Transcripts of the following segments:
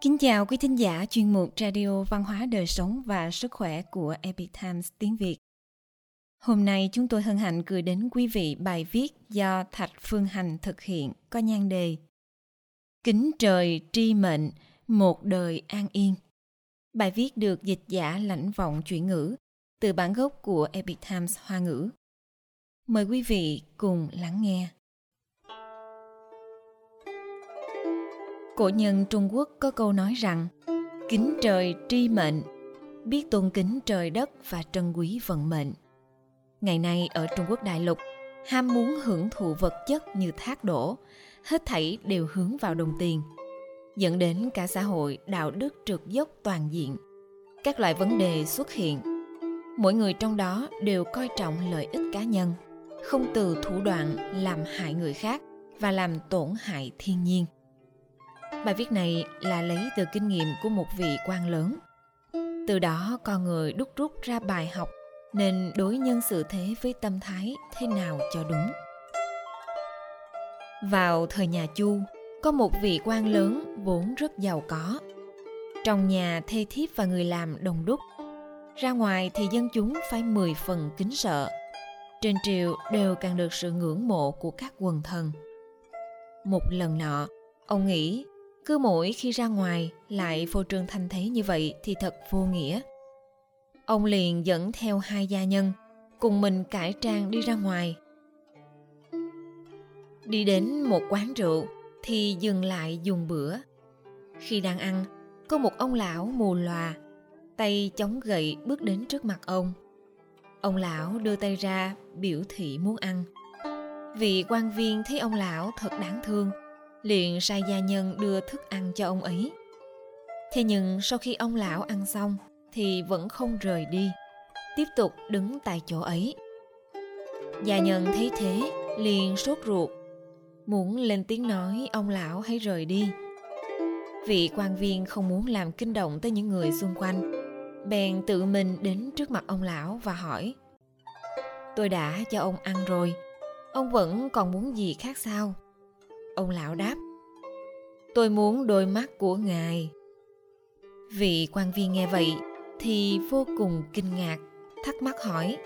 Kính chào quý thính giả chuyên mục Radio Văn hóa Đời Sống và Sức Khỏe của Epic Times tiếng Việt. Hôm nay chúng tôi hân hạnh gửi đến quý vị bài viết do Thạch Phương Hành thực hiện có nhan đề Kính trời tri mệnh, một đời an yên. Bài viết được dịch giả lãnh vọng chuyển ngữ từ bản gốc của Epic Times Hoa ngữ. Mời quý vị cùng lắng nghe. Cổ nhân Trung Quốc có câu nói rằng Kính trời tri mệnh, biết tôn kính trời đất và trân quý vận mệnh. Ngày nay ở Trung Quốc đại lục, ham muốn hưởng thụ vật chất như thác đổ, hết thảy đều hướng vào đồng tiền, dẫn đến cả xã hội đạo đức trượt dốc toàn diện. Các loại vấn đề xuất hiện. Mỗi người trong đó đều coi trọng lợi ích cá nhân, không từ thủ đoạn làm hại người khác và làm tổn hại thiên nhiên. Bài viết này là lấy từ kinh nghiệm của một vị quan lớn. Từ đó con người đúc rút ra bài học nên đối nhân xử thế với tâm thái thế nào cho đúng. Vào thời nhà Chu, có một vị quan lớn vốn rất giàu có. Trong nhà thê thiếp và người làm đồng đúc. Ra ngoài thì dân chúng phải mười phần kính sợ. Trên triều đều càng được sự ngưỡng mộ của các quần thần. Một lần nọ, ông nghĩ cứ mỗi khi ra ngoài lại phô trương thanh thế như vậy thì thật vô nghĩa. Ông liền dẫn theo hai gia nhân, cùng mình cải trang đi ra ngoài. Đi đến một quán rượu thì dừng lại dùng bữa. Khi đang ăn, có một ông lão mù lòa, tay chống gậy bước đến trước mặt ông. Ông lão đưa tay ra biểu thị muốn ăn. Vị quan viên thấy ông lão thật đáng thương liền sai gia nhân đưa thức ăn cho ông ấy. Thế nhưng sau khi ông lão ăn xong thì vẫn không rời đi, tiếp tục đứng tại chỗ ấy. Gia nhân thấy thế liền sốt ruột, muốn lên tiếng nói ông lão hãy rời đi. Vị quan viên không muốn làm kinh động tới những người xung quanh, bèn tự mình đến trước mặt ông lão và hỏi, tôi đã cho ông ăn rồi, ông vẫn còn muốn gì khác sao? Ông lão đáp, Tôi muốn đôi mắt của ngài. Vị quan viên nghe vậy Thì vô cùng kinh ngạc, Thắc mắc hỏi,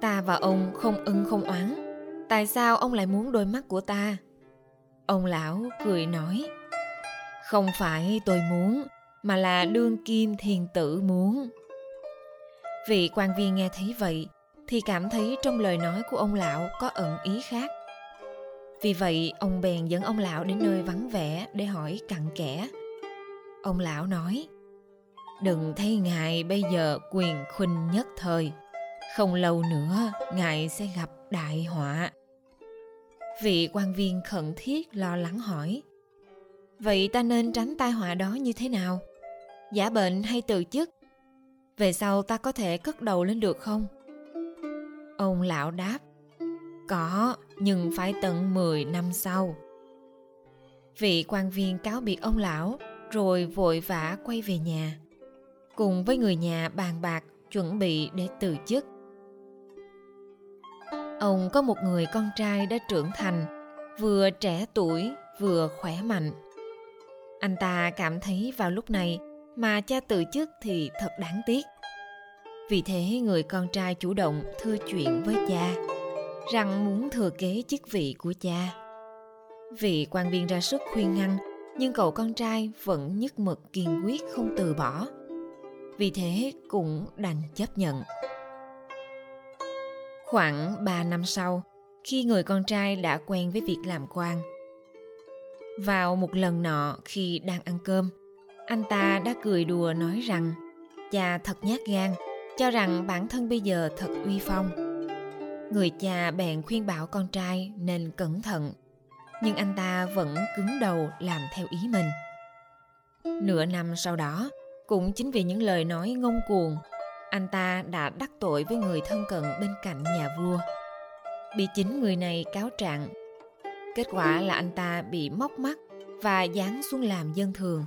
Ta và ông không ưng không oán, Tại sao ông lại muốn đôi mắt của ta? Ông lão cười nói, Không phải tôi muốn, Mà là đương kim thiền tử muốn. Vị quan viên nghe thấy vậy Thì cảm thấy trong lời nói của ông lão có ẩn ý khác vì vậy, ông bèn dẫn ông lão đến nơi vắng vẻ để hỏi cặn kẽ. Ông lão nói, Đừng thấy ngài bây giờ quyền khuynh nhất thời. Không lâu nữa, ngài sẽ gặp đại họa. Vị quan viên khẩn thiết lo lắng hỏi, Vậy ta nên tránh tai họa đó như thế nào? Giả bệnh hay từ chức? Về sau ta có thể cất đầu lên được không? Ông lão đáp, có, nhưng phải tận 10 năm sau. Vị quan viên cáo biệt ông lão rồi vội vã quay về nhà. Cùng với người nhà bàn bạc chuẩn bị để từ chức. Ông có một người con trai đã trưởng thành, vừa trẻ tuổi vừa khỏe mạnh. Anh ta cảm thấy vào lúc này mà cha từ chức thì thật đáng tiếc. Vì thế người con trai chủ động thưa chuyện với cha rằng muốn thừa kế chức vị của cha. Vị quan viên ra sức khuyên ngăn, nhưng cậu con trai vẫn nhất mực kiên quyết không từ bỏ. Vì thế cũng đành chấp nhận. Khoảng 3 năm sau, khi người con trai đã quen với việc làm quan, vào một lần nọ khi đang ăn cơm, anh ta đã cười đùa nói rằng cha thật nhát gan, cho rằng bản thân bây giờ thật uy phong Người cha bèn khuyên bảo con trai nên cẩn thận, nhưng anh ta vẫn cứng đầu làm theo ý mình. Nửa năm sau đó, cũng chính vì những lời nói ngông cuồng, anh ta đã đắc tội với người thân cận bên cạnh nhà vua. Bị chính người này cáo trạng. Kết quả là anh ta bị móc mắt và dán xuống làm dân thường.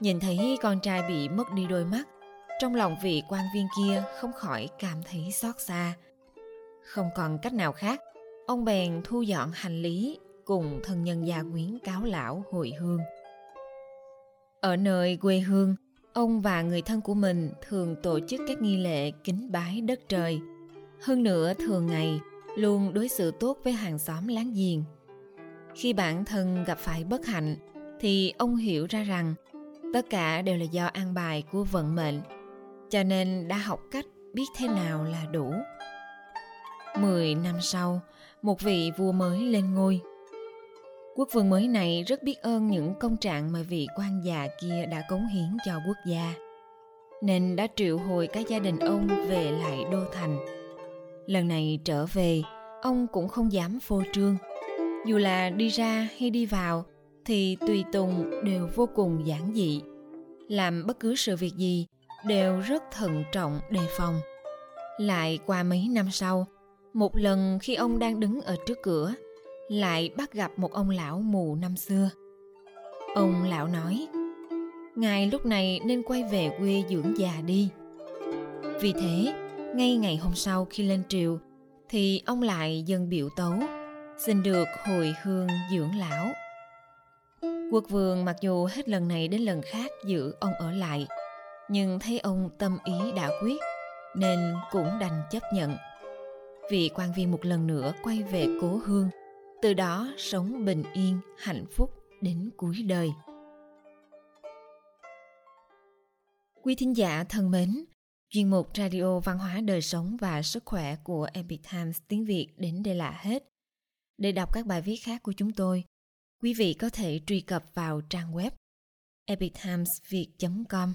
Nhìn thấy con trai bị mất đi đôi mắt, trong lòng vị quan viên kia không khỏi cảm thấy xót xa. Không còn cách nào khác, ông bèn thu dọn hành lý cùng thân nhân gia quyến cáo lão hồi hương. Ở nơi quê hương, ông và người thân của mình thường tổ chức các nghi lễ kính bái đất trời. Hơn nữa thường ngày luôn đối xử tốt với hàng xóm láng giềng. Khi bản thân gặp phải bất hạnh thì ông hiểu ra rằng tất cả đều là do an bài của vận mệnh cho nên đã học cách biết thế nào là đủ. Mười năm sau, một vị vua mới lên ngôi. Quốc vương mới này rất biết ơn những công trạng mà vị quan già kia đã cống hiến cho quốc gia, nên đã triệu hồi cả gia đình ông về lại đô thành. Lần này trở về, ông cũng không dám phô trương. Dù là đi ra hay đi vào, thì tùy tùng đều vô cùng giản dị. Làm bất cứ sự việc gì đều rất thận trọng đề phòng. Lại qua mấy năm sau, một lần khi ông đang đứng ở trước cửa, lại bắt gặp một ông lão mù năm xưa. Ông lão nói, Ngài lúc này nên quay về quê dưỡng già đi. Vì thế, ngay ngày hôm sau khi lên triều, thì ông lại dâng biểu tấu, xin được hồi hương dưỡng lão. Quốc vương mặc dù hết lần này đến lần khác giữ ông ở lại, nhưng thấy ông tâm ý đã quyết, nên cũng đành chấp nhận. Vị quan viên một lần nữa quay về cố hương từ đó sống bình yên hạnh phúc đến cuối đời. Quý thính giả thân mến chuyên mục radio văn hóa đời sống và sức khỏe của epic times tiếng việt đến đây là hết. Để đọc các bài viết khác của chúng tôi quý vị có thể truy cập vào trang web epictimesviet com